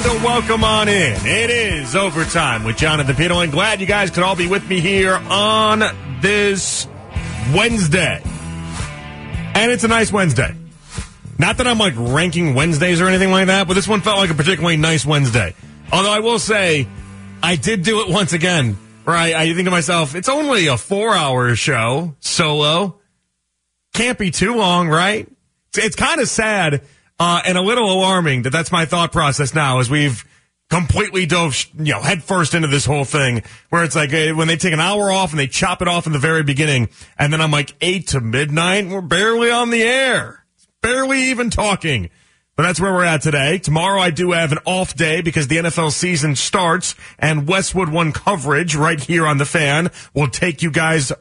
And welcome on in. It is overtime with Jonathan Peterlin. Glad you guys could all be with me here on this Wednesday. And it's a nice Wednesday. Not that I'm like ranking Wednesdays or anything like that, but this one felt like a particularly nice Wednesday. Although I will say, I did do it once again. Right? I think to myself, it's only a four hour show solo. Can't be too long, right? It's, it's kind of sad uh, and a little alarming that that's my thought process now as we've completely dove, you know, headfirst into this whole thing where it's like uh, when they take an hour off and they chop it off in the very beginning and then I'm like eight to midnight, we're barely on the air, barely even talking. But that's where we're at today. Tomorrow I do have an off day because the NFL season starts and Westwood One coverage right here on the fan will take you guys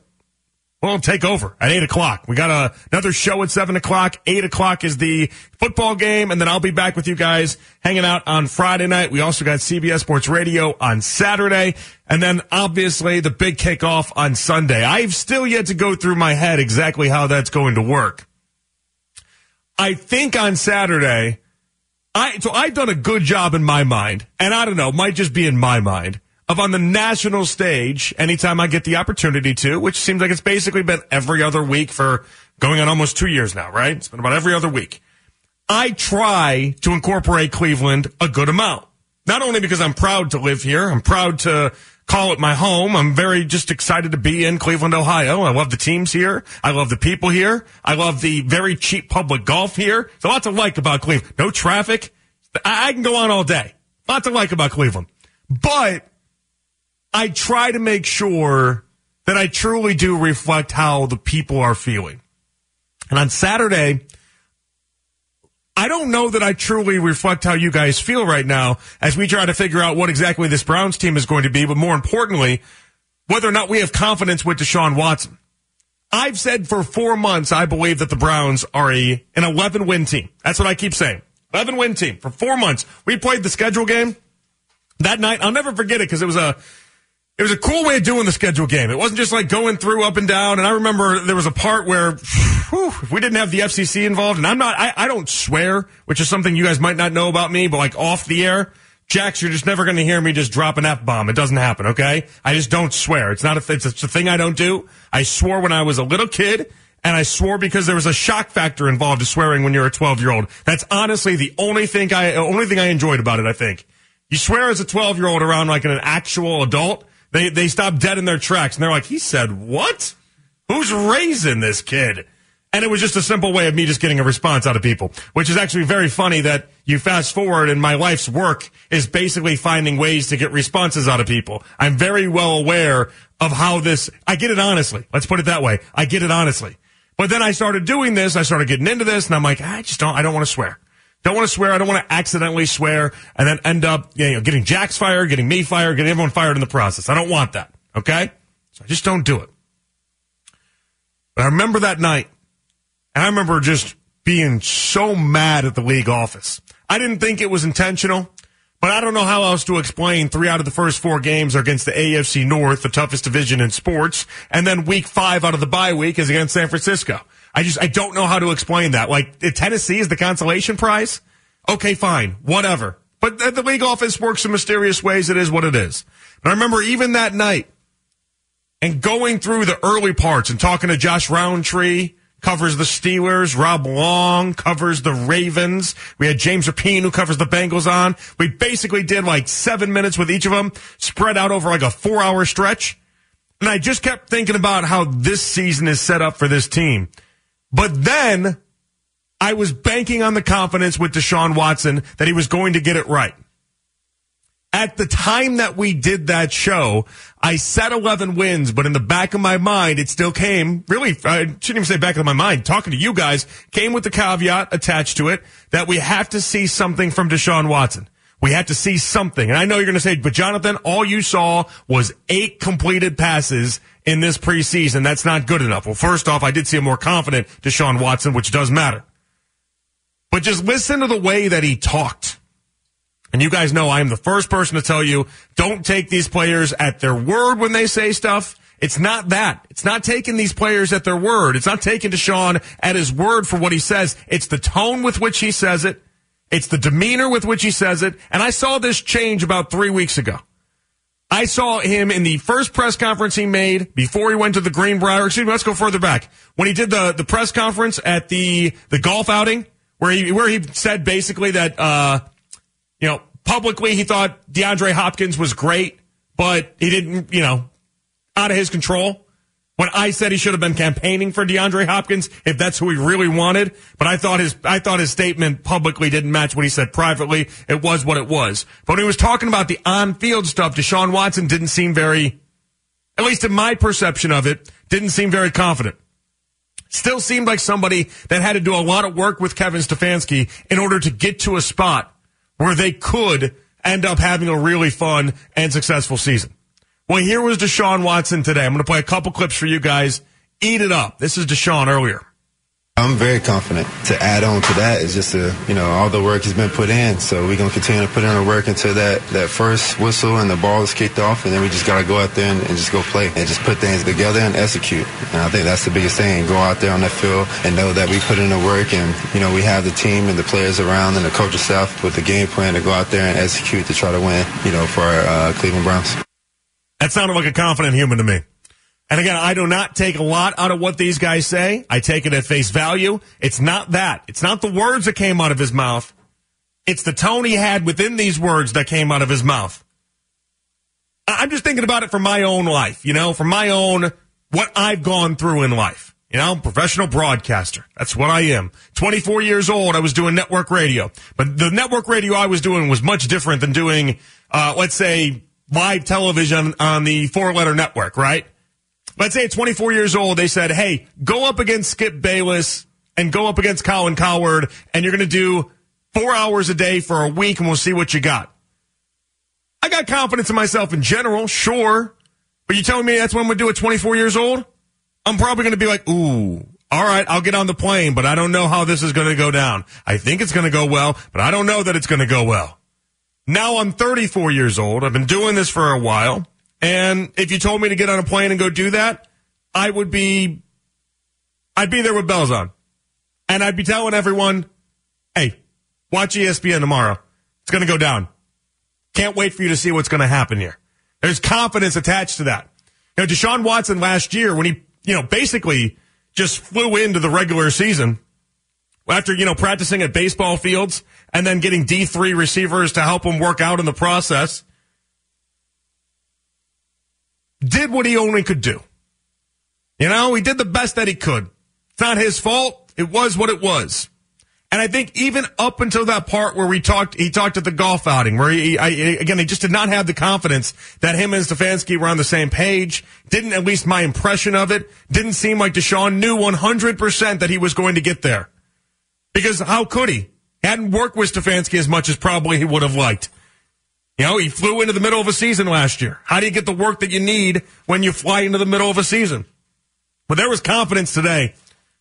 We'll take over at eight o'clock. We got a, another show at seven o'clock. Eight o'clock is the football game, and then I'll be back with you guys hanging out on Friday night. We also got CBS Sports Radio on Saturday, and then obviously the big kickoff on Sunday. I've still yet to go through my head exactly how that's going to work. I think on Saturday, I so I've done a good job in my mind, and I don't know, might just be in my mind of on the national stage anytime I get the opportunity to, which seems like it's basically been every other week for going on almost two years now, right? It's been about every other week. I try to incorporate Cleveland a good amount. Not only because I'm proud to live here, I'm proud to call it my home. I'm very just excited to be in Cleveland, Ohio. I love the teams here. I love the people here. I love the very cheap public golf here. There's a lot to like about Cleveland. No traffic. I, can go on all day. Lots to like about Cleveland. But I try to make sure that I truly do reflect how the people are feeling. And on Saturday, I don't know that I truly reflect how you guys feel right now as we try to figure out what exactly this Browns team is going to be, but more importantly, whether or not we have confidence with Deshaun Watson. I've said for four months, I believe that the Browns are a, an 11 win team. That's what I keep saying. 11 win team for four months. We played the schedule game that night. I'll never forget it because it was a, it was a cool way of doing the schedule game. It wasn't just like going through up and down. And I remember there was a part where whew, if we didn't have the FCC involved, and I'm not, I, I don't swear, which is something you guys might not know about me, but like off the air, Jax, you're just never going to hear me just drop an F bomb. It doesn't happen, okay? I just don't swear. It's not a, a, it's a thing I don't do. I swore when I was a little kid. And I swore because there was a shock factor involved to swearing when you're a 12 year old. That's honestly the only thing I, only thing I enjoyed about it, I think. You swear as a 12 year old around like an actual adult, they they stop dead in their tracks and they're like, he said what? Who's raising this kid? And it was just a simple way of me just getting a response out of people, which is actually very funny that you fast forward and my life's work is basically finding ways to get responses out of people. I'm very well aware of how this, I get it honestly. Let's put it that way. I get it honestly. But then I started doing this. I started getting into this and I'm like, I just don't, I don't want to swear. Don't want to swear. I don't want to accidentally swear and then end up you know, getting Jax fired, getting me fired, getting everyone fired in the process. I don't want that. Okay? So I just don't do it. But I remember that night, and I remember just being so mad at the league office. I didn't think it was intentional, but I don't know how else to explain three out of the first four games are against the AFC North, the toughest division in sports, and then week five out of the bye week is against San Francisco. I just, I don't know how to explain that. Like, Tennessee is the consolation prize? Okay, fine, whatever. But the league office works in mysterious ways. It is what it is. But I remember even that night and going through the early parts and talking to Josh Rowntree, covers the Steelers. Rob Long covers the Ravens. We had James Rapien who covers the Bengals on. We basically did like seven minutes with each of them, spread out over like a four hour stretch. And I just kept thinking about how this season is set up for this team. But then I was banking on the confidence with Deshaun Watson that he was going to get it right. At the time that we did that show, I said 11 wins, but in the back of my mind, it still came, really, I shouldn't even say back of my mind, talking to you guys, came with the caveat attached to it that we have to see something from Deshaun Watson. We had to see something. And I know you're going to say, but Jonathan, all you saw was eight completed passes in this preseason. That's not good enough. Well, first off, I did see a more confident Deshaun Watson, which does matter. But just listen to the way that he talked. And you guys know I am the first person to tell you, don't take these players at their word when they say stuff. It's not that. It's not taking these players at their word. It's not taking Deshaun at his word for what he says. It's the tone with which he says it. It's the demeanor with which he says it. And I saw this change about three weeks ago. I saw him in the first press conference he made before he went to the Greenbrier. Excuse me, let's go further back. When he did the, the press conference at the, the golf outing, where he, where he said basically that, uh, you know, publicly he thought DeAndre Hopkins was great, but he didn't, you know, out of his control. When I said he should have been campaigning for DeAndre Hopkins, if that's who he really wanted, but I thought his I thought his statement publicly didn't match what he said privately. It was what it was. But when he was talking about the on-field stuff, Deshaun Watson didn't seem very, at least in my perception of it, didn't seem very confident. Still seemed like somebody that had to do a lot of work with Kevin Stefanski in order to get to a spot where they could end up having a really fun and successful season. Well, here was Deshaun Watson today. I'm going to play a couple clips for you guys. Eat it up. This is Deshaun earlier. I'm very confident. To add on to that is just a, you know, all the work has been put in. So we're going to continue to put in the work until that, that first whistle and the ball is kicked off. And then we just got to go out there and, and, just go play and just put things together and execute. And I think that's the biggest thing. Go out there on that field and know that we put in the work and, you know, we have the team and the players around and the coaching staff with the game plan to go out there and execute to try to win, you know, for our uh, Cleveland Browns. That sounded like a confident human to me. And again, I do not take a lot out of what these guys say. I take it at face value. It's not that. It's not the words that came out of his mouth. It's the tone he had within these words that came out of his mouth. I'm just thinking about it from my own life, you know, from my own, what I've gone through in life. You know, I'm professional broadcaster. That's what I am. 24 years old, I was doing network radio. But the network radio I was doing was much different than doing, uh, let's say, live television on the four letter network, right? Let's say at 24 years old, they said, hey, go up against Skip Bayless and go up against Colin Cowherd, and you're going to do four hours a day for a week, and we'll see what you got. I got confidence in myself in general, sure. But you telling me that's what I'm going to do at 24 years old? I'm probably going to be like, ooh, all right, I'll get on the plane, but I don't know how this is going to go down. I think it's going to go well, but I don't know that it's going to go well. Now I'm 34 years old. I've been doing this for a while. And if you told me to get on a plane and go do that, I would be, I'd be there with bells on. And I'd be telling everyone, hey, watch ESPN tomorrow. It's going to go down. Can't wait for you to see what's going to happen here. There's confidence attached to that. You know, Deshaun Watson last year, when he, you know, basically just flew into the regular season after, you know, practicing at baseball fields and then getting D3 receivers to help him work out in the process did what he only could do. You know, he did the best that he could. It's not his fault. It was what it was. And I think even up until that part where we talked, he talked at the golf outing where he, I, again, he just did not have the confidence that him and Stefanski were on the same page. Didn't, at least my impression of it, didn't seem like Deshaun knew 100% that he was going to get there. Because how could he? Hadn't worked with Stefanski as much as probably he would have liked. You know, he flew into the middle of a season last year. How do you get the work that you need when you fly into the middle of a season? But there was confidence today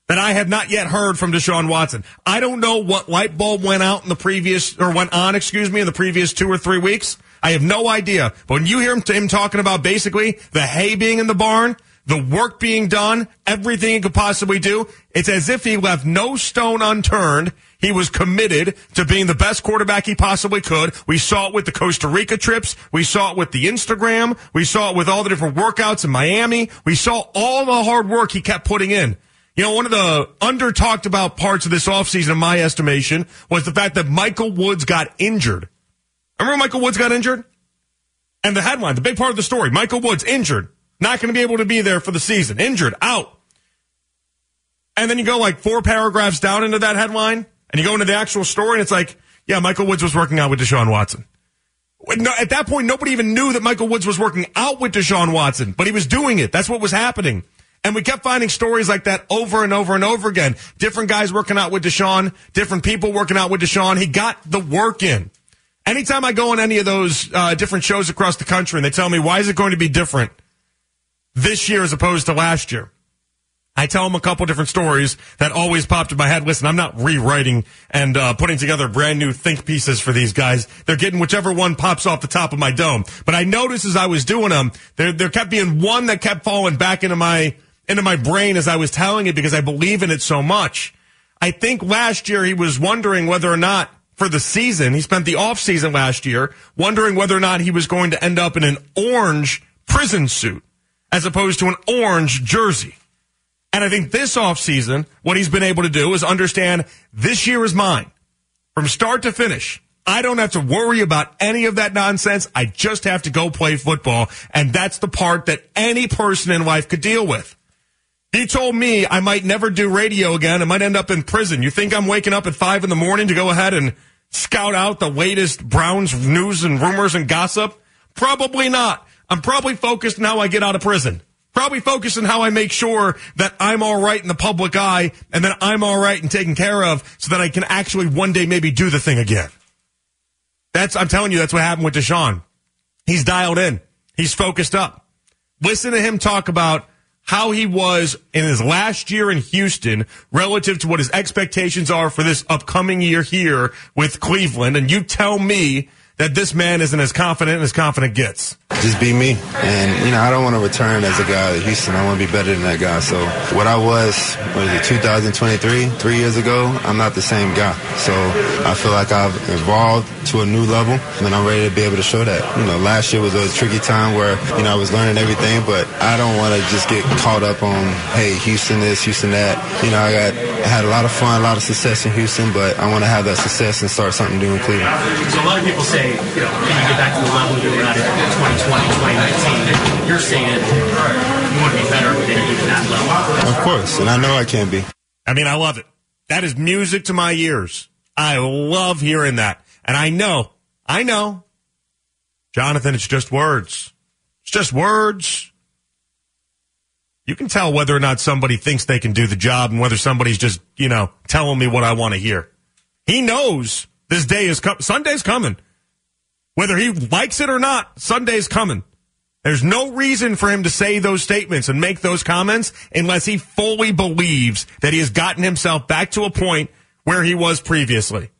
that I have not yet heard from Deshaun Watson. I don't know what light bulb went out in the previous, or went on, excuse me, in the previous two or three weeks. I have no idea. But when you hear him, him talking about basically the hay being in the barn, the work being done, everything he could possibly do, it's as if he left no stone unturned he was committed to being the best quarterback he possibly could. We saw it with the Costa Rica trips. We saw it with the Instagram. We saw it with all the different workouts in Miami. We saw all the hard work he kept putting in. You know, one of the under talked about parts of this offseason, in my estimation, was the fact that Michael Woods got injured. Remember Michael Woods got injured? And the headline, the big part of the story, Michael Woods injured. Not going to be able to be there for the season. Injured, out. And then you go like four paragraphs down into that headline and you go into the actual story and it's like, yeah, Michael Woods was working out with Deshaun Watson. At that point, nobody even knew that Michael Woods was working out with Deshaun Watson, but he was doing it. That's what was happening. And we kept finding stories like that over and over and over again. Different guys working out with Deshaun, different people working out with Deshaun. He got the work in. Anytime I go on any of those uh, different shows across the country and they tell me, why is it going to be different this year as opposed to last year? I tell them a couple different stories that always popped in my head. Listen, I'm not rewriting and uh, putting together brand new think pieces for these guys. They're getting whichever one pops off the top of my dome. But I noticed as I was doing them, there there kept being one that kept falling back into my into my brain as I was telling it because I believe in it so much. I think last year he was wondering whether or not for the season, he spent the off season last year wondering whether or not he was going to end up in an orange prison suit as opposed to an orange jersey. And I think this offseason, what he's been able to do is understand this year is mine from start to finish. I don't have to worry about any of that nonsense. I just have to go play football. And that's the part that any person in life could deal with. He told me I might never do radio again. I might end up in prison. You think I'm waking up at five in the morning to go ahead and scout out the latest Browns news and rumors and gossip? Probably not. I'm probably focused on how I get out of prison. Probably focused on how I make sure that I'm all right in the public eye and that I'm all right and taken care of so that I can actually one day maybe do the thing again. That's, I'm telling you, that's what happened with Deshaun. He's dialed in. He's focused up. Listen to him talk about how he was in his last year in Houston relative to what his expectations are for this upcoming year here with Cleveland. And you tell me that this man isn't as confident as confident gets. Just be me. And, you know, I don't want to return as a guy to Houston. I want to be better than that guy. So what I was, what is it, 2023, three years ago, I'm not the same guy. So I feel like I've evolved to a new level and I'm ready to be able to show that. You know, last year was a tricky time where, you know, I was learning everything, but I don't want to just get caught up on, hey, Houston this, Houston that. You know, I got I had a lot of fun, a lot of success in Houston, but I want to have that success and start something new in Cleveland. So a lot of people say, you know, can you get back to the level you were at in 2020, 2019? You're saying it. you want to be better than even that level. Of course, and I know I can be. I mean, I love it. That is music to my ears. I love hearing that. And I know, I know, Jonathan, it's just words. It's just words. You can tell whether or not somebody thinks they can do the job and whether somebody's just, you know, telling me what I want to hear. He knows this day is coming. Sunday's coming. Whether he likes it or not, Sunday's coming. There's no reason for him to say those statements and make those comments unless he fully believes that he has gotten himself back to a point where he was previously.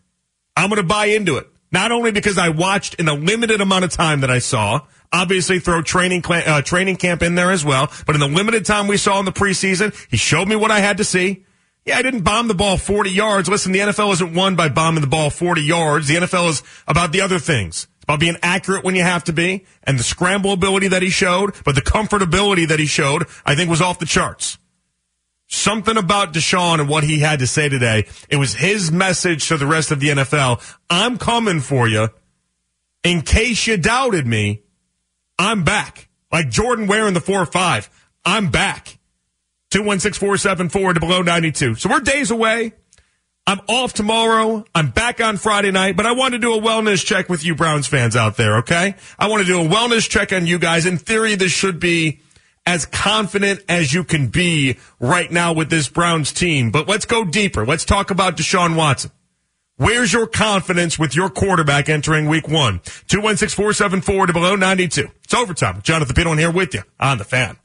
I'm going to buy into it. Not only because I watched in a limited amount of time that I saw, obviously throw training uh, training camp in there as well, but in the limited time we saw in the preseason, he showed me what I had to see. Yeah, I didn't bomb the ball 40 yards. Listen, the NFL isn't won by bombing the ball 40 yards. The NFL is about the other things. About being accurate when you have to be and the scramble ability that he showed, but the comfortability that he showed, I think was off the charts. Something about Deshaun and what he had to say today. It was his message to the rest of the NFL. I'm coming for you. In case you doubted me, I'm back. Like Jordan Ware in the 4-5. I'm back. 216-474 to below 92. So we're days away. I'm off tomorrow. I'm back on Friday night, but I want to do a wellness check with you Browns fans out there, okay? I want to do a wellness check on you guys. In theory, this should be as confident as you can be right now with this Browns team. But let's go deeper. Let's talk about Deshaun Watson. Where's your confidence with your quarterback entering week one? 216-474 to below 92. It's overtime. Jonathan Peterlin here with you on the fan.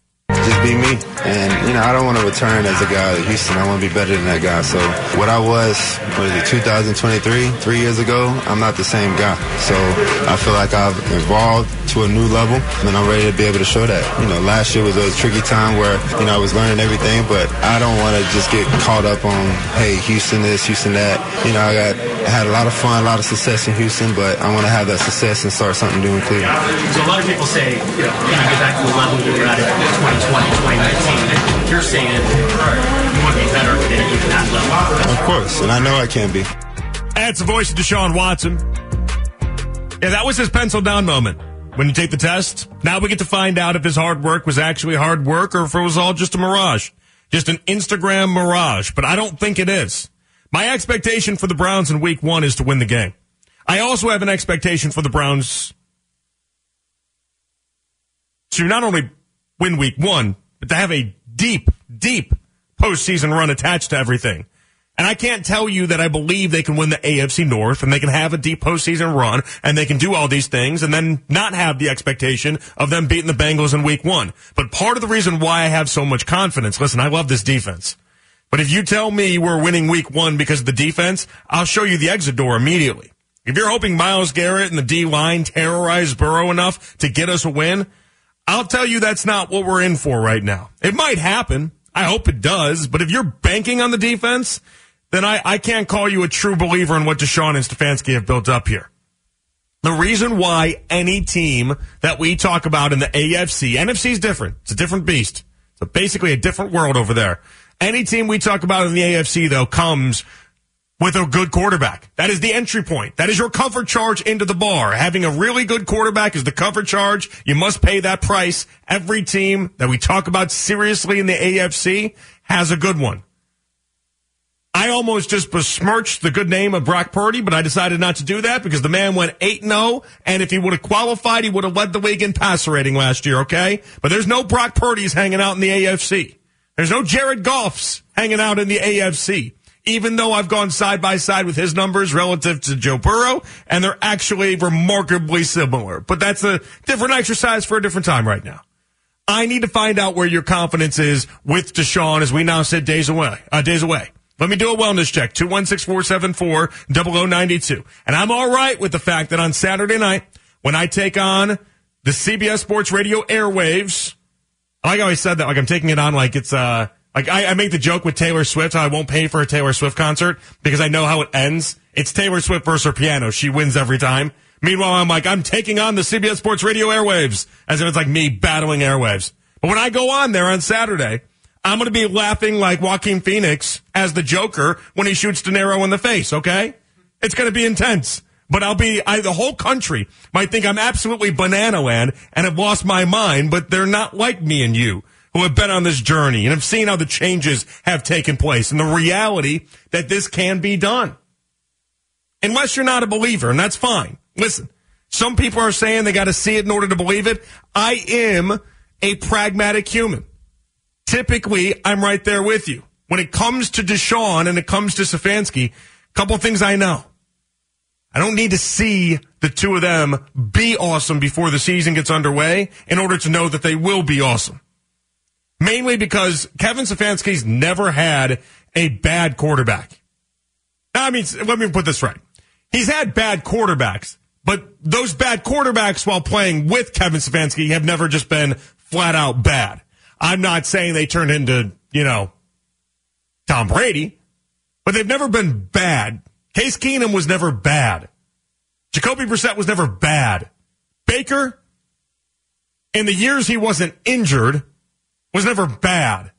Just be me. And, you know, I don't want to return as a guy at Houston. I want to be better than that guy. So what I was, what is it, 2023, three years ago, I'm not the same guy. So I feel like I've evolved to a new level and I'm ready to be able to show that. You know, last year was a tricky time where, you know, I was learning everything, but I don't want to just get caught up on, hey, Houston this, Houston that. You know, I got, I had a lot of fun, a lot of success in Houston, but I want to have that success and start something new in Cleveland. So a lot of people say, you know, can you get back to the level you were at in 2020, 2019? You're saying you want to be better than even that level. Of course, and I know I can be. That's the voice of Deshaun Watson. Yeah, that was his pencil down moment. When you take the test, now we get to find out if his hard work was actually hard work or if it was all just a mirage. Just an Instagram mirage, but I don't think it is. My expectation for the Browns in week one is to win the game. I also have an expectation for the Browns to not only win week one, but to have a deep, deep postseason run attached to everything. And I can't tell you that I believe they can win the AFC North and they can have a deep postseason run and they can do all these things and then not have the expectation of them beating the Bengals in week one. But part of the reason why I have so much confidence, listen, I love this defense. But if you tell me we're winning week one because of the defense, I'll show you the exit door immediately. If you're hoping Myles Garrett and the D line terrorize Burrow enough to get us a win, I'll tell you that's not what we're in for right now. It might happen. I hope it does. But if you're banking on the defense, then I, I can't call you a true believer in what Deshaun and Stefanski have built up here. The reason why any team that we talk about in the AFC, NFC is different. It's a different beast. It's basically a different world over there. Any team we talk about in the AFC, though, comes with a good quarterback. That is the entry point. That is your comfort charge into the bar. Having a really good quarterback is the comfort charge. You must pay that price. Every team that we talk about seriously in the AFC has a good one. I almost just besmirched the good name of Brock Purdy, but I decided not to do that because the man went 8-0, and if he would have qualified, he would have led the league in passer rating last year, okay? But there's no Brock Purdy's hanging out in the AFC. There's no Jared Goff's hanging out in the AFC. Even though I've gone side by side with his numbers relative to Joe Burrow, and they're actually remarkably similar. But that's a different exercise for a different time right now. I need to find out where your confidence is with Deshaun as we now sit days away, uh, days away. Let me do a wellness check. 216-474-0092. And I'm all right with the fact that on Saturday night, when I take on the CBS Sports Radio airwaves, I like how I said that, like I'm taking it on like it's, uh, like I, I make the joke with Taylor Swift, I won't pay for a Taylor Swift concert because I know how it ends. It's Taylor Swift versus her piano. She wins every time. Meanwhile, I'm like, I'm taking on the CBS Sports Radio airwaves as if it's like me battling airwaves. But when I go on there on Saturday, I'm going to be laughing like Joaquin Phoenix as the Joker when he shoots De Niro in the face, okay? It's going to be intense. But I'll be, I, the whole country might think I'm absolutely banana land and have lost my mind, but they're not like me and you who have been on this journey and have seen how the changes have taken place and the reality that this can be done. Unless you're not a believer, and that's fine. Listen, some people are saying they got to see it in order to believe it. I am a pragmatic human typically I'm right there with you. When it comes to Deshaun and it comes to Stefanski, a couple things I know. I don't need to see the two of them be awesome before the season gets underway in order to know that they will be awesome. Mainly because Kevin Stefanski's never had a bad quarterback. Now, I mean, let me put this right. He's had bad quarterbacks, but those bad quarterbacks while playing with Kevin Stefanski have never just been flat out bad. I'm not saying they turned into, you know, Tom Brady, but they've never been bad. Case Keenum was never bad. Jacoby Brissett was never bad. Baker, in the years he wasn't injured, was never bad.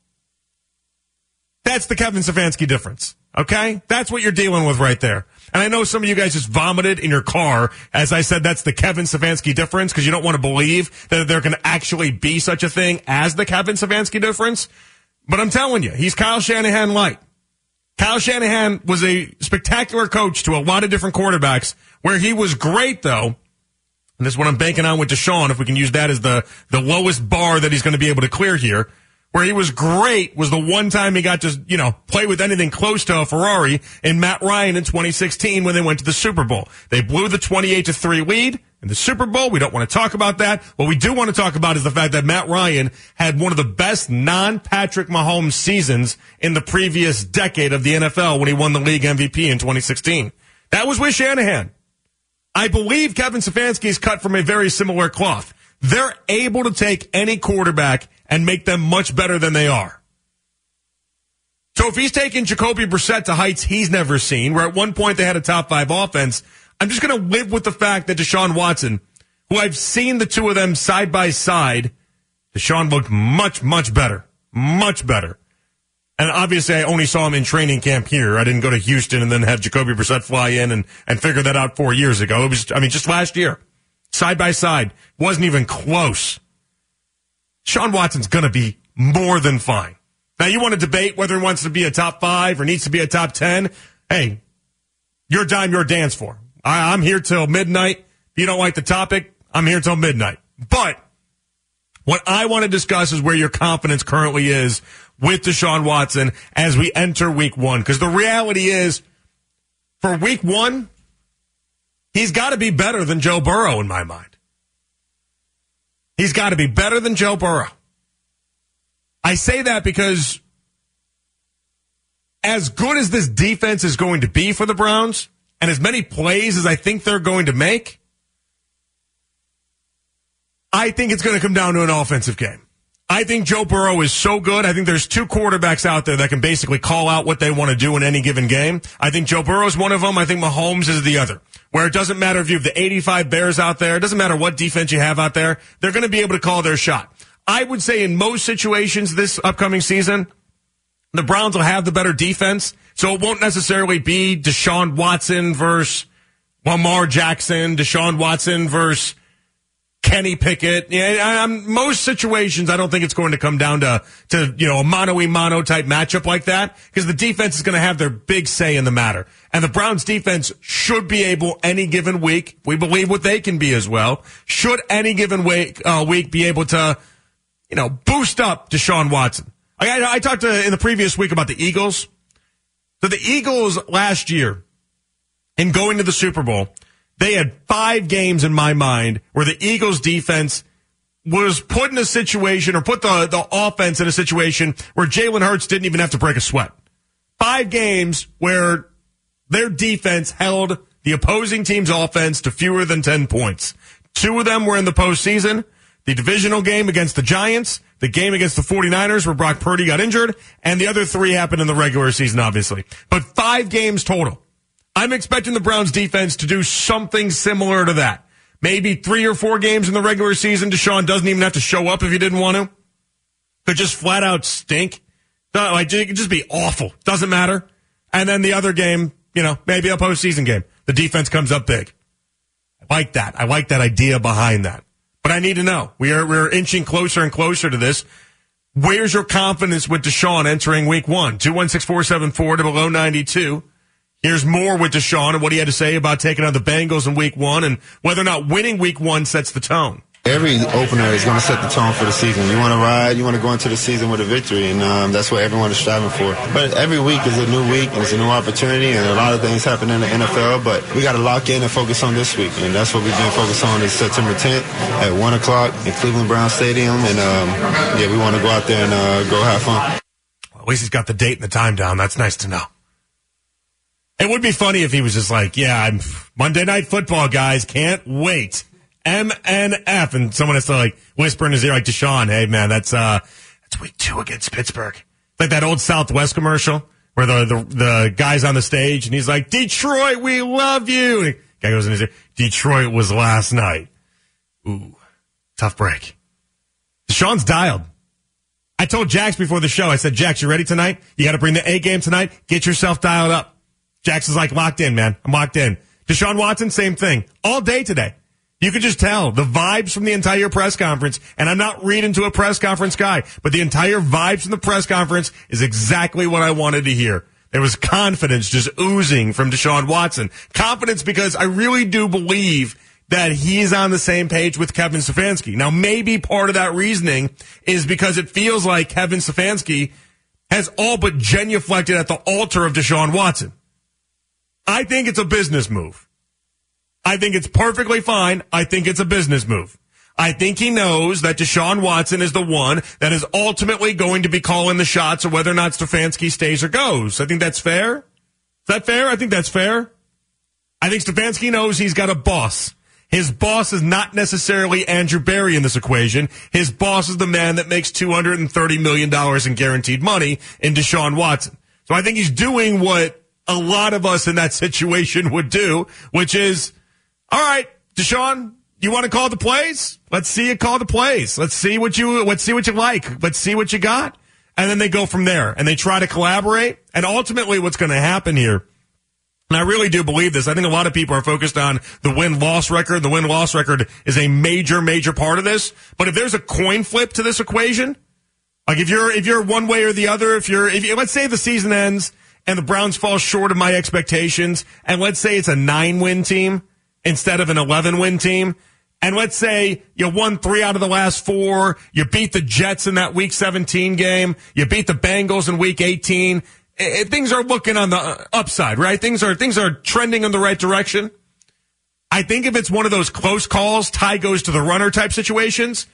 That's the Kevin Stefanski difference. Okay? That's what you're dealing with right there. And I know some of you guys just vomited in your car as I said that's the Kevin Stefanski difference because you don't want to believe that there can actually be such a thing as the Kevin Stefanski difference. But I'm telling you, he's Kyle Shanahan light. Kyle Shanahan was a spectacular coach to a lot of different quarterbacks where he was great though. And this is what I'm banking on with Deshaun, if we can use that as the, the lowest bar that he's going to be able to clear here where he was great was the one time he got to, you know, play with anything close to a Ferrari in Matt Ryan in 2016 when they went to the Super Bowl. They blew the 28 to 3 lead in the Super Bowl. We don't want to talk about that. What we do want to talk about is the fact that Matt Ryan had one of the best non-Patrick Mahomes seasons in the previous decade of the NFL when he won the league MVP in 2016. That was with Shanahan. I believe Kevin Stefanski is cut from a very similar cloth. They're able to take any quarterback and make them much better than they are. So if he's taking Jacoby Brissett to heights he's never seen, where at one point they had a top five offense, I'm just going to live with the fact that Deshaun Watson, who I've seen the two of them side by side, Deshaun looked much, much better. Much better. And obviously I only saw him in training camp here. I didn't go to Houston and then have Jacoby Brissett fly in and, and figure that out four years ago. It was, I mean, just last year. Side by side. Wasn't even close. Sean Watson's going to be more than fine. Now, you want to debate whether he wants to be a top five or needs to be a top 10. Hey, your dime, your dance for. I, I'm here till midnight. If you don't like the topic, I'm here till midnight. But What I want to discuss is where your confidence currently is with Deshaun Watson as we enter week one. Because the reality is, for week one, he's got to be better than Joe Burrow in my mind. He's got to be better than Joe Burrow. I say that because as good as this defense is going to be for the Browns, and as many plays as I think they're going to make, I think it's going to come down to an offensive game. I think Joe Burrow is so good. I think there's two quarterbacks out there that can basically call out what they want to do in any given game. I think Joe Burrow is one of them. I think Mahomes is the other. Where it doesn't matter if you have the 85 Bears out there, it doesn't matter what defense you have out there, they're going to be able to call their shot. I would say in most situations this upcoming season, the Browns will have the better defense, so it won't necessarily be Deshaun Watson versus Lamar Jackson, Deshaun Watson versus Kenny Pickett. Yeah, I'm, most situations, I don't think it's going to come down to, to, you know, a mono y mono type matchup like that because the defense is going to have their big say in the matter. And the Browns defense should be able any given week, we believe what they can be as well, should any given week, uh, week be able to, you know, boost up Deshaun Watson. I, I talked to, in the previous week about the Eagles. So the Eagles last year in going to the Super Bowl, they had five games in my mind where the Eagles defense was put in a situation or put the, the offense in a situation where Jalen Hurts didn't even have to break a sweat. Five games where their defense held the opposing team's offense to fewer than 10 points. Two of them were in the postseason. The divisional game against the Giants, the game against the 49ers where Brock Purdy got injured, and the other three happened in the regular season, obviously. But five games total. I'm expecting the Browns defense to do something similar to that. Maybe three or four games in the regular season. Deshaun doesn't even have to show up if he didn't want to. Could just flat out stink. Like, it could just be awful. Doesn't matter. And then the other game, you know, maybe a postseason game. The defense comes up big. I like that. I like that idea behind that. But I need to know. We are we're inching closer and closer to this. Where's your confidence with Deshaun entering week one? 216-474 to below 92. Here's more with Deshaun and what he had to say about taking on the Bengals in week one and whether or not winning week one sets the tone. Every opener is going to set the tone for the season. You want to ride, you want to go into the season with a victory, and um, that's what everyone is striving for. But every week is a new week, and it's a new opportunity, and a lot of things happen in the NFL. But we got to lock in and focus on this week, and that's what we've been focused on. Is September 10th at one o'clock in Cleveland Brown Stadium, and um, yeah, we want to go out there and uh, go have fun. Well, at least he's got the date and the time down. That's nice to know. It would be funny if he was just like, "Yeah, I'm Monday Night Football, guys. Can't wait." MNF. And someone has to like whisper in his ear, like Deshaun, hey man, that's, uh, that's week two against Pittsburgh. Like that old Southwest commercial where the, the, the guy's on the stage and he's like, Detroit, we love you. And guy goes in his ear, Detroit was last night. Ooh, tough break. Deshaun's dialed. I told Jax before the show, I said, Jax, you ready tonight? You got to bring the A game tonight. Get yourself dialed up. Is like locked in, man. I'm locked in. Deshaun Watson, same thing. All day today. You could just tell the vibes from the entire press conference, and I'm not reading to a press conference guy, but the entire vibes from the press conference is exactly what I wanted to hear. There was confidence just oozing from Deshaun Watson. Confidence because I really do believe that he's on the same page with Kevin Stefanski. Now, maybe part of that reasoning is because it feels like Kevin Stefanski has all but genuflected at the altar of Deshaun Watson. I think it's a business move. I think it's perfectly fine. I think it's a business move. I think he knows that Deshaun Watson is the one that is ultimately going to be calling the shots of whether or not Stefanski stays or goes. I think that's fair. Is that fair? I think that's fair. I think Stefanski knows he's got a boss. His boss is not necessarily Andrew Berry in this equation. His boss is the man that makes $230 million in guaranteed money in Deshaun Watson. So I think he's doing what a lot of us in that situation would do, which is all right, Deshaun, you want to call the plays? Let's see you call the plays. Let's see what you let's see what you like. Let's see what you got. And then they go from there and they try to collaborate. And ultimately what's going to happen here and I really do believe this. I think a lot of people are focused on the win loss record. The win loss record is a major, major part of this. But if there's a coin flip to this equation, like if you're, if you're one way or the other, if you're, if you, let's say the season ends and the Browns fall short of my expectations, and let's say it's a nine win team, instead of an 11 win team. and let's say you won three out of the last four, you beat the Jets in that week 17 game, you beat the Bengals in week 18, eh, things are looking on the upside, right? Things are, things are trending in the right direction. I think if it's one of those close calls, tie goes to the runner type situations,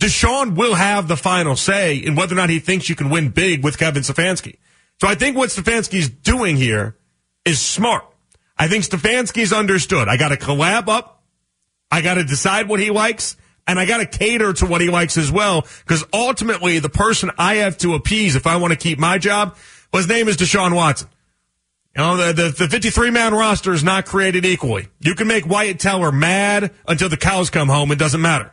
Deshaun will have the final say in whether or not he thinks you can win big with Kevin Stefanski. So I think what Stefanski's doing here is smart. I think Stefanski's understood. I got to collab up. I got to decide what he likes and I got to cater to what he likes as well. Because ultimately, the person I have to appease if I want to keep my job, well, his name is Deshaun Watson. You know, the, the, the 53 man roster is not created equally. You can make Wyatt Teller mad until the cows come home. It doesn't matter.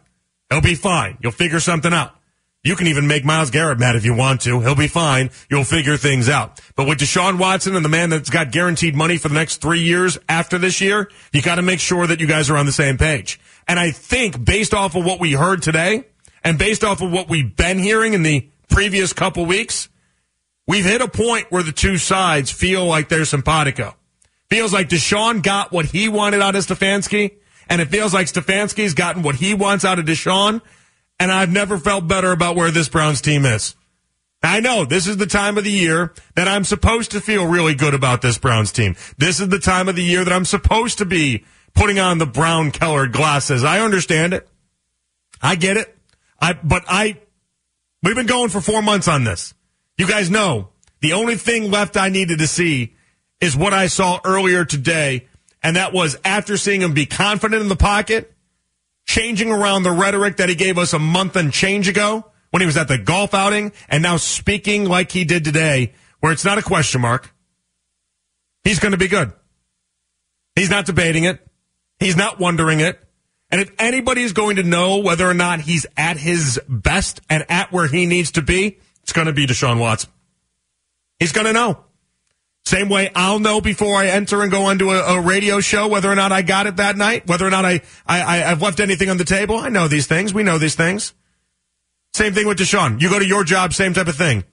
He'll be fine. You'll figure something out. You can even make Myles Garrett mad if you want to. He'll be fine. You'll figure things out. But with Deshaun Watson and the man that's got guaranteed money for the next three years after this year, you got to make sure that you guys are on the same page. And I think based off of what we heard today and based off of what we've been hearing in the previous couple weeks, we've hit a point where the two sides feel like there's simpatico. Feels like Deshaun got what he wanted out of Stefanski, and it feels like Stefanski's gotten what he wants out of Deshaun and I've never felt better about where this Browns team is. I know this is the time of the year that I'm supposed to feel really good about this Browns team. This is the time of the year that I'm supposed to be putting on the brown colored glasses. I understand it. I get it. I, but I, we've been going for four months on this. You guys know the only thing left I needed to see is what I saw earlier today. And that was after seeing him be confident in the pocket changing around the rhetoric that he gave us a month and change ago when he was at the golf outing and now speaking like he did today, where it's not a question mark. He's going to be good. He's not debating it. He's not wondering it. And if anybody's going to know whether or not he's at his best and at where he needs to be, it's going to be Deshaun Watson. He's going to know. Same way I'll know before I enter and go onto a, a, radio show whether or not I got it that night, whether or not I, I, I've left anything on the table. I know these things. We know these things. Same thing with Deshaun. You go to your job, same type of thing.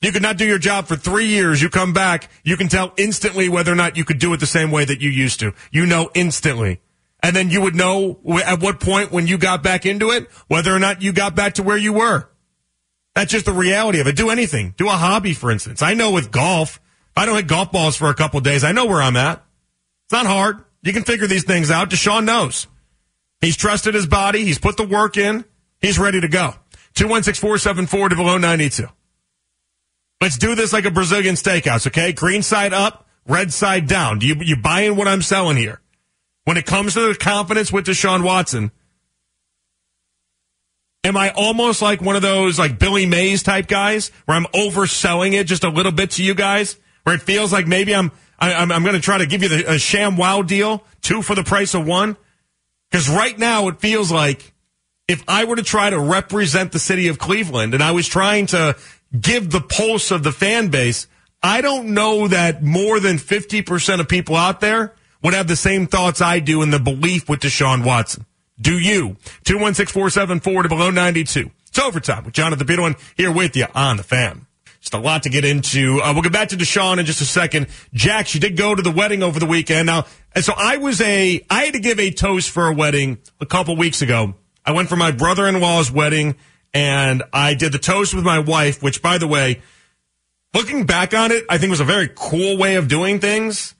You could not do your job for three years. You come back, you can tell instantly whether or not you could do it the same way that you used to. You know instantly. And then you would know at what point when you got back into it, whether or not you got back to where you were. That's just the reality of it. Do anything. Do a hobby, for instance. I know with golf, I don't hit golf balls for a couple days. I know where I'm at. It's not hard. You can figure these things out. Deshaun knows. He's trusted his body. He's put the work in. He's ready to go. 216-474 to below 92. Let's do this like a Brazilian steakhouse, okay? Green side up, red side down. Do you, you buying what I'm selling here? When it comes to the confidence with Deshaun Watson, am I almost like one of those like Billy Mays type guys where I'm overselling it just a little bit to you guys? Where it feels like maybe I'm I, am I'm, I'm going to try to give you the, a ShamWow deal, two for the price of one. Because right now it feels like if I were to try to represent the city of Cleveland and I was trying to give the pulse of the fan base, I don't know that more than 50% of people out there would have the same thoughts I do in the belief with Deshaun Watson. Do you? 216-474 to below 92. It's overtime with Jonathan Peterlin here with you on the fan. Just a lot to get into. Uh, we'll get back to Deshaun in just a second. Jack, she did go to the wedding over the weekend. Now, so I was a, I had to give a toast for a wedding a couple weeks ago. I went for my brother-in-law's wedding and I did the toast with my wife, which by the way, looking back on it, I think was a very cool way of doing things.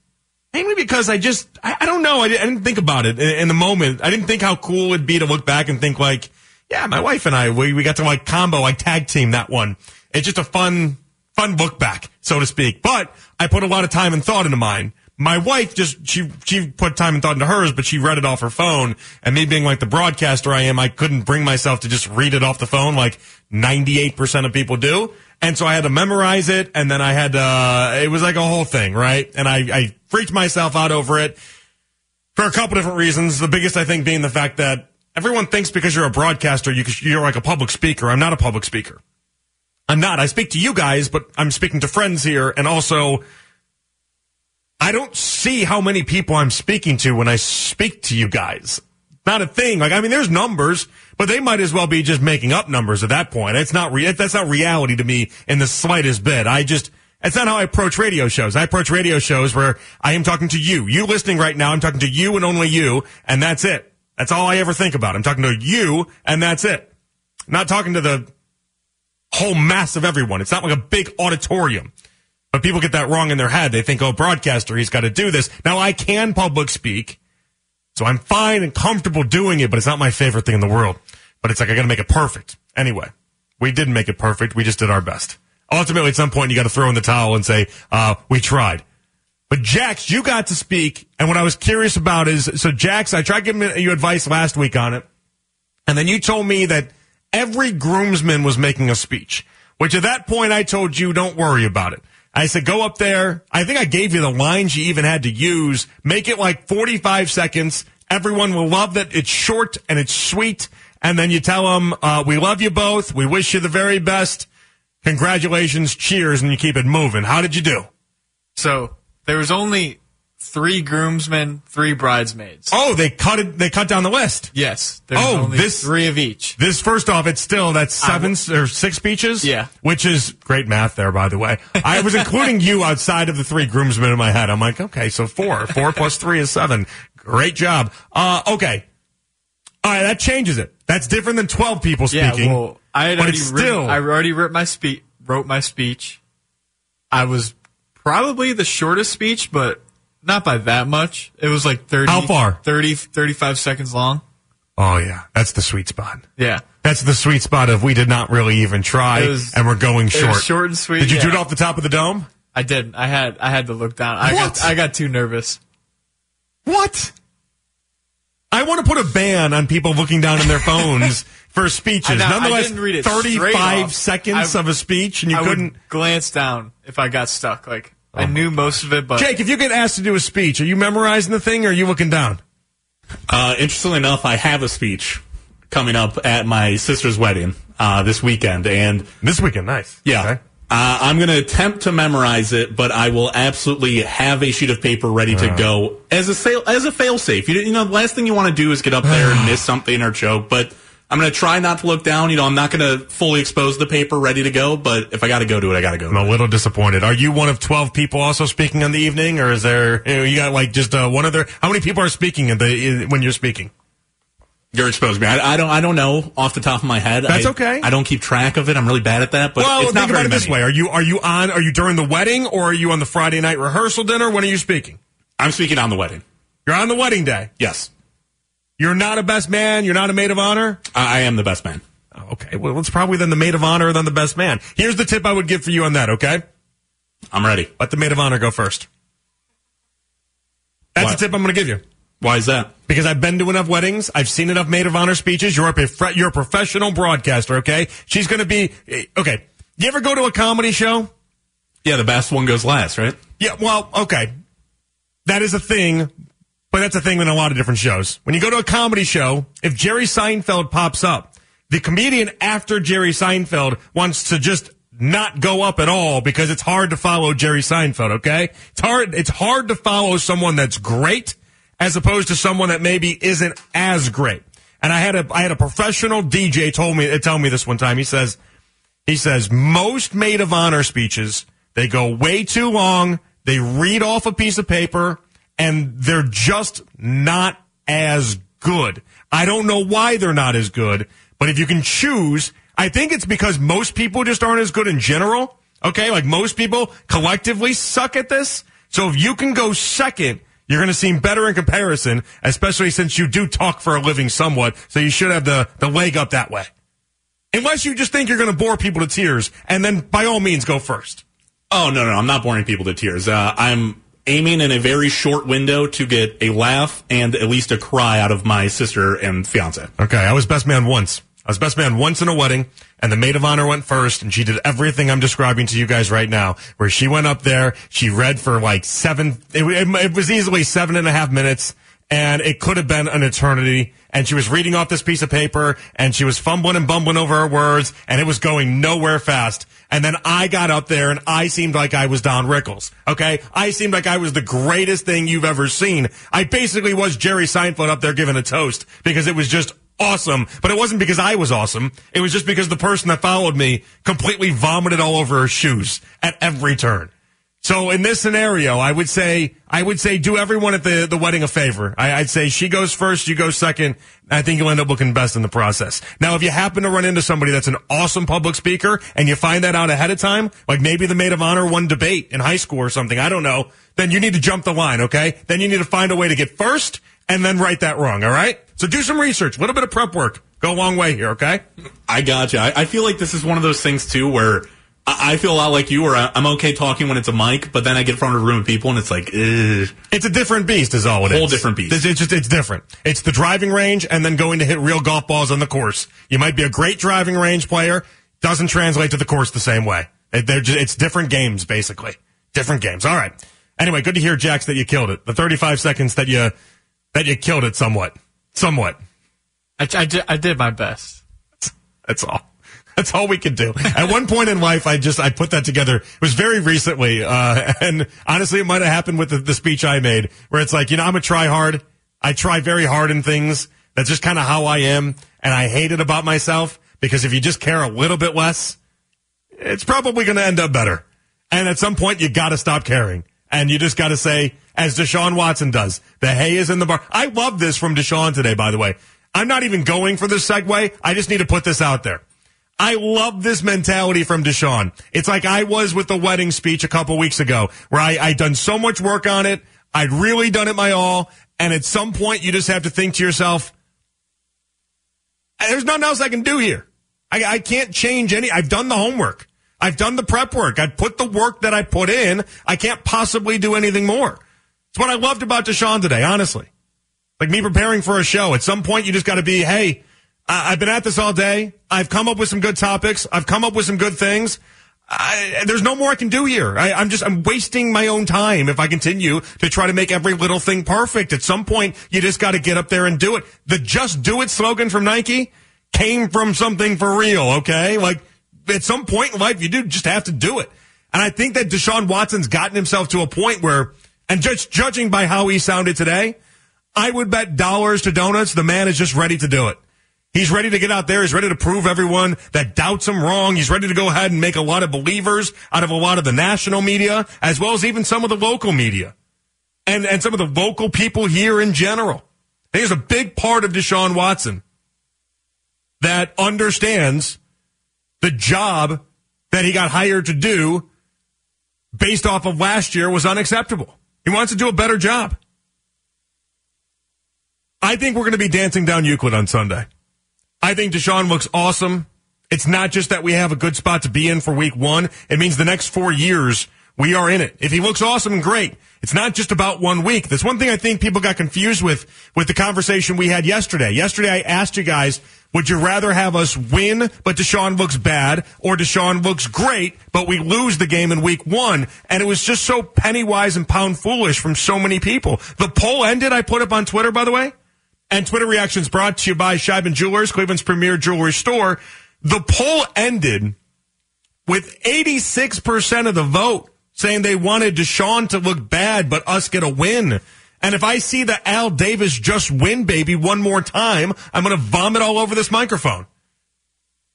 Mainly because I just, I, I don't know, I, I, didn't think about it in, in, the moment. I didn't think how cool it'd be to look back and think like, yeah, my wife and I, we, we got to like combo, like tag team that one. It's just a fun, fun look back, so to speak. But I put a lot of time and thought into mine. My wife just, she, she put time and thought into hers, but she read it off her phone. And me being like the broadcaster I am, I couldn't bring myself to just read it off the phone like 98% of people do. And so I had to memorize it and then I had to, uh, it was like a whole thing, right? And I, I freaked myself out over it for a couple different reasons. The biggest, I think, being the fact that everyone thinks because you're a broadcaster, you, you're like a public speaker. I'm not a public speaker. I'm not. I speak to you guys, but I'm speaking to friends here. And also, I don't see how many people I'm speaking to when I speak to you guys. Not a thing. Like, I mean, there's numbers, but they might as well be just making up numbers at that point. It's not re- that's not reality to me in the slightest bit. I just, it's not how I approach radio shows. I approach radio shows where I am talking to you. You listening right now, I'm talking to you and only you, and that's it. That's all I ever think about. I'm talking to you, and that's it. not talking to the whole mass of everyone. It's not like a big auditorium. But people get that wrong in their head. They think, oh, broadcaster, he's got to do this. Now I can public speak, so I'm fine and comfortable doing it, but it's not my favorite thing in the world. But it's like I got to make it perfect. Anyway, we didn't make it perfect. We just did our best. Ultimately, at some point, you got to throw in the towel and say, uh, we tried. But Jax, you got to speak, and what I was curious about is, so Jax, I tried giving you advice last week on it, and then you told me that every groomsman was making a speech, which at that point I told you, don't worry about it. I said, go up there. I think I gave you the lines you even had to use. Make it like 45 seconds. Everyone will love that it's short and it's sweet. And then you tell them, uh, we love you both. We wish you the very best. Congratulations. Cheers. And you keep it moving. How did you do? So there was only three groomsmen, three bridesmaids. Oh, they cut it. They cut down the list. Yes. There's Oh, only this- three of each. This first off, it's still that's seven or six speeches. Yeah. which is great math there, by the way. I was including you outside of the three groomsmen in my head. I'm like, okay, so four, four plus three is seven. Great job. Uh, okay, all right, that changes it. That's different than twelve people speaking. Yeah, well, I had but already written- still I already wrote my speech. Wrote my speech. I was probably the shortest speech, but not by that much. It was like 30, How far? 30, 35 seconds long. oh yeah, that's the sweet spot. Yeah. That's the sweet spot of we did not really even try, was- and we're going short. short and sweet, Did you do it off the top of the dome? I did. I had I had to look down. I What? got I got too nervous. What? I want to put a ban on people looking down in their phones for speeches. I Nonetheless, didn't read it 35 seconds I- of a speech and you I couldn't. glance down if I got stuck. Like Oh. I knew most of it, but Jake, if you get asked to do a speech, are you memorizing the thing or are you looking down? Uh, interestingly enough, I have a speech coming up at my sister's wedding uh, this weekend, and This weekend, nice. yeah, Okay. uh, I'm going to attempt to memorize it, but I will absolutely have a sheet of paper ready to go as a sail, as a fail safe. You, you know, the last thing you want to do is get up there and miss something or choke, but. I'm going to try not to look down. You know, I'm not going to fully expose the paper ready to go, but if I got to go to it, I got to go. I'm a little disappointed. Are you one of 12 people also speaking on the evening or is there, you, know, you got like just uh, one other, how many people are speaking in the, when you're speaking? You're exposed me. I, I don't. I don't know off the top of my head. That's I- okay. I don't keep track of it. I'm really bad at that. But well, it's not think about very it this way. Are you, are you on, are you during the wedding or are you on the Friday night rehearsal dinner? When are you speaking? I'm speaking on the wedding. You're on the wedding day. Yes, You're not a best man. You're not a maid of honor. I, am the best man. Oh, Okay, well, it's probably then the maid of honor than the best man. Here's the tip I would give for you on that. Okay, I'm ready. let the maid of honor go first. That's Why? the tip I'm going to give you Why is that? because I've been to enough weddings. I've seen enough maid of honor speeches. You're a prof- you're a professional broadcaster. Okay, she's going to be eh, okay. You ever go to a comedy show? Yeah, the best one goes last, right? Yeah, well, okay. That is a thing, but that's a thing in a lot of different shows. When you go to a comedy show, if Jerry Seinfeld pops up, the comedian after Jerry Seinfeld wants to just not go up at all because it's hard to follow Jerry Seinfeld, okay? It's hard it's hard to follow someone that's great as opposed to someone that maybe isn't as great. And I had a I had a professional DJ told me tell me this one time. He says he says most maid of honor speeches, they go way too long. They read off a piece of paper and they're just not as good. I don't know why they're not as good, but if you can choose, I think it's because most people just aren't as good in general. Okay. Like most people collectively suck at this. So if you can go second, you're going to seem better in comparison, especially since you do talk for a living somewhat. So you should have the, the leg up that way. Unless you just think you're going to bore people to tears, and then by all means go first. Oh no, no, I'm not boring people to tears. Uh, I'm aiming in a very short window to get a laugh and at least a cry out of my sister and fiance. Okay, I was best man once. I was best man once in a wedding, and the maid of honor went first, and she did everything I'm describing to you guys right now. Where she went up there, she read for like seven. It, it, was easily seven and a half minutes, and it could have been an eternity. And she was reading off this piece of paper, and she was fumbling and bumbling over her words, and it was going nowhere fast. And then I got up there, and I seemed like I was Don Rickles. Okay, I seemed like I was the greatest thing you've ever seen. I basically was Jerry Seinfeld up there giving a toast because it was just awesome, but it wasn't because I was awesome. It was just because the person that followed me completely vomited all over her shoes at every turn. So in this scenario, I would say I would say do everyone at the, the wedding a favor. I, I'd say she goes first, you go second. I think you'll end up looking best in the process. Now, if you happen to run into somebody that's an awesome public speaker and you find that out ahead of time, like maybe the maid of honor won debate in high school or something, I don't know, then you need to jump the line, okay? Then you need to find a way to get first and then right that wrong, all right? So do some research, a little bit of prep work. Go a long way here, okay? I gotcha. I, I feel like this is one of those things too where I, I feel a lot like you, where I, I'm okay talking when it's a mic, but then I get in front of a room of people and it's like, ugh. It's a different beast, is all it is. Whole different beast. It's, it's just it's different. It's the driving range and then going to hit real golf balls on the course. You might be a great driving range player, doesn't translate to the course the same way. It, they're just, it's different games, basically. Different games. All right. Anyway, good to hear, Jax, that you killed it. The 35 seconds that you that you killed it somewhat, somewhat. I, I, I did my best. That's all. That's all we could do. At one point in life, I just I put that together. It was very recently, uh, and honestly, it might have happened with the, the speech I made, where it's like, you know, I'm a try hard. I try very hard in things. That's just kind of how I am, and I hate it about myself because if you just care a little bit less, it's probably going to end up better. And at some point, you got to stop caring, and you just got to say, as Deshaun Watson does, the hay is in the bar. I love this from Deshaun today, by the way. I'm not even going for this segue. I just need to put this out there. I love this mentality from Deshaun. It's like I was with the wedding speech a couple weeks ago, where I, I'd done so much work on it. I'd really done it my all. And at some point, you just have to think to yourself, there's nothing else I can do here. I, I can't change any. I've done the homework. I've done the prep work. I've put the work that I put in. I can't possibly do anything more. It's what I loved about Deshaun today, honestly. Like me preparing for a show. At some point, you just got to be, hey, I- I've been at this all day. I've come up with some good topics. I've come up with some good things. I, there's no more I can do here. I, I'm just, I'm wasting my own time if I continue to try to make every little thing perfect. At some point, you just got to get up there and do it. The just do it slogan from Nike came from something for real, okay? Like, at some point in life, you do just have to do it. And I think that Deshaun Watson's gotten himself to a point where, and just judging by how he sounded today, I would bet dollars to donuts the man is just ready to do it. He's ready to get out there. He's ready to prove everyone that doubts him wrong. He's ready to go ahead and make a lot of believers out of a lot of the national media, as well as even some of the local media and, and some of the local people here in general. There's a big part of Deshaun Watson that understands the job that he got hired to do based off of last year was unacceptable. He wants to do a better job. I think we're going to be dancing down Euclid on Sunday. I think Deshaun looks awesome. It's not just that we have a good spot to be in for week one. It means the next four years we are in it. If he looks awesome and great, it's not just about one week. That's one thing I think people got confused with, with the conversation we had yesterday. Yesterday I asked you guys, would you rather have us win, but Deshaun looks bad, or Deshaun looks great, but we lose the game in week one? And it was just so penny wise and pound foolish from so many people. The poll ended, I put up on Twitter, by the way. And Twitter reactions brought to you by Sheiban Jewelers, Cleveland's premier jewelry store. The poll ended with 86% of the vote saying they wanted Deshaun to look bad, but us get a win. And if I see the Al Davis just win, baby, one more time, I'm going to vomit all over this microphone.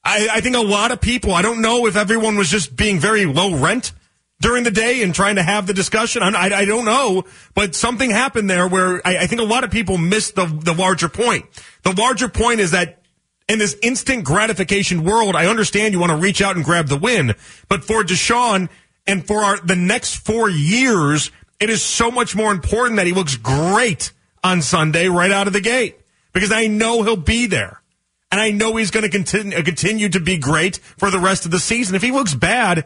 I, I think a lot of people, I don't know if everyone was just being very low rent during the day and trying to have the discussion. I, I, I don't know, but something happened there where I, I think a lot of people missed the, the larger point. The larger point is that in this instant gratification world, I understand you want to reach out and grab the win, but for Deshaun and for our, the next four years, it is so much more important that he looks great on Sunday right out of the gate because I know he'll be there. And I know he's going to continue, continue to be great for the rest of the season. If he looks bad,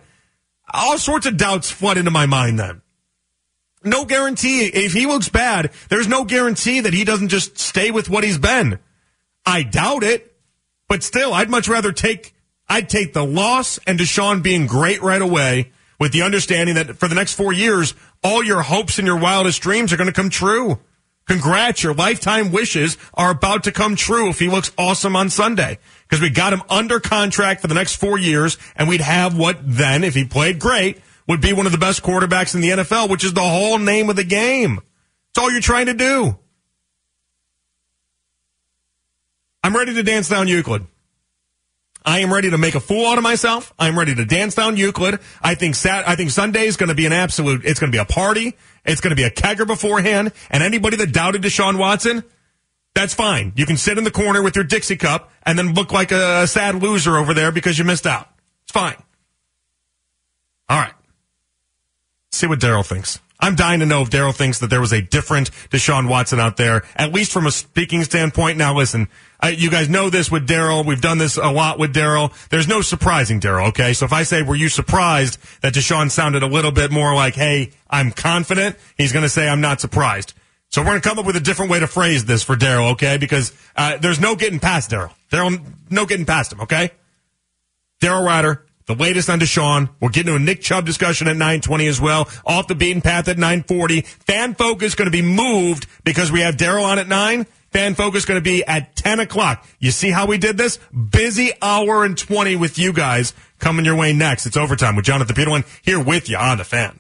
all sorts of doubts flood into my mind then. No guarantee. If he looks bad, there's no guarantee that he doesn't just stay with what he's been. I doubt it, but still, I'd much rather take, I'd take the loss and Deshaun being great right away with the understanding that for the next four years, all your hopes and your wildest dreams are going to come true. Congrats, your lifetime wishes are about to come true if he looks awesome on Sunday. Because we got him under contract for the next four years, and we'd have what then, if he played great, would be one of the best quarterbacks in the NFL, which is the whole name of the game. It's all you're trying to do. I'm ready to dance down Euclid. I am ready to make a fool out of myself. I'm ready to dance down Euclid. I think Sat- I think Sunday is going to be an absolute. It's going to be a party. It's going to be a kegger beforehand. And anybody that doubted Deshaun Watson, that's fine. You can sit in the corner with your Dixie cup and then look like a sad loser over there because you missed out. It's fine. All right. See what Daryl thinks. I'm dying to know if Daryl thinks that there was a different Deshaun Watson out there, at least from a speaking standpoint. Now, listen, I, you guys know this with Daryl. We've done this a lot with Daryl. There's no surprising Daryl, okay? So if I say, were you surprised that Deshaun sounded a little bit more like, hey, I'm confident, he's going to say, I'm not surprised. So we're going to come up with a different way to phrase this for Daryl, okay? Because uh, there's no getting past Daryl. Daryl, no getting past him, okay? Daryl Ruiter, the latest on Deshaun. We'll get into a Nick Chubb discussion at 920 as well. Off the beaten path at 940. Fan focus going to be moved because we have Daryl on at 9. Fan focus going to be at 10 o'clock. You see how we did this? Busy hour and 20 with you guys coming your way next. It's overtime with Jonathan Peterlin here with you on the fan.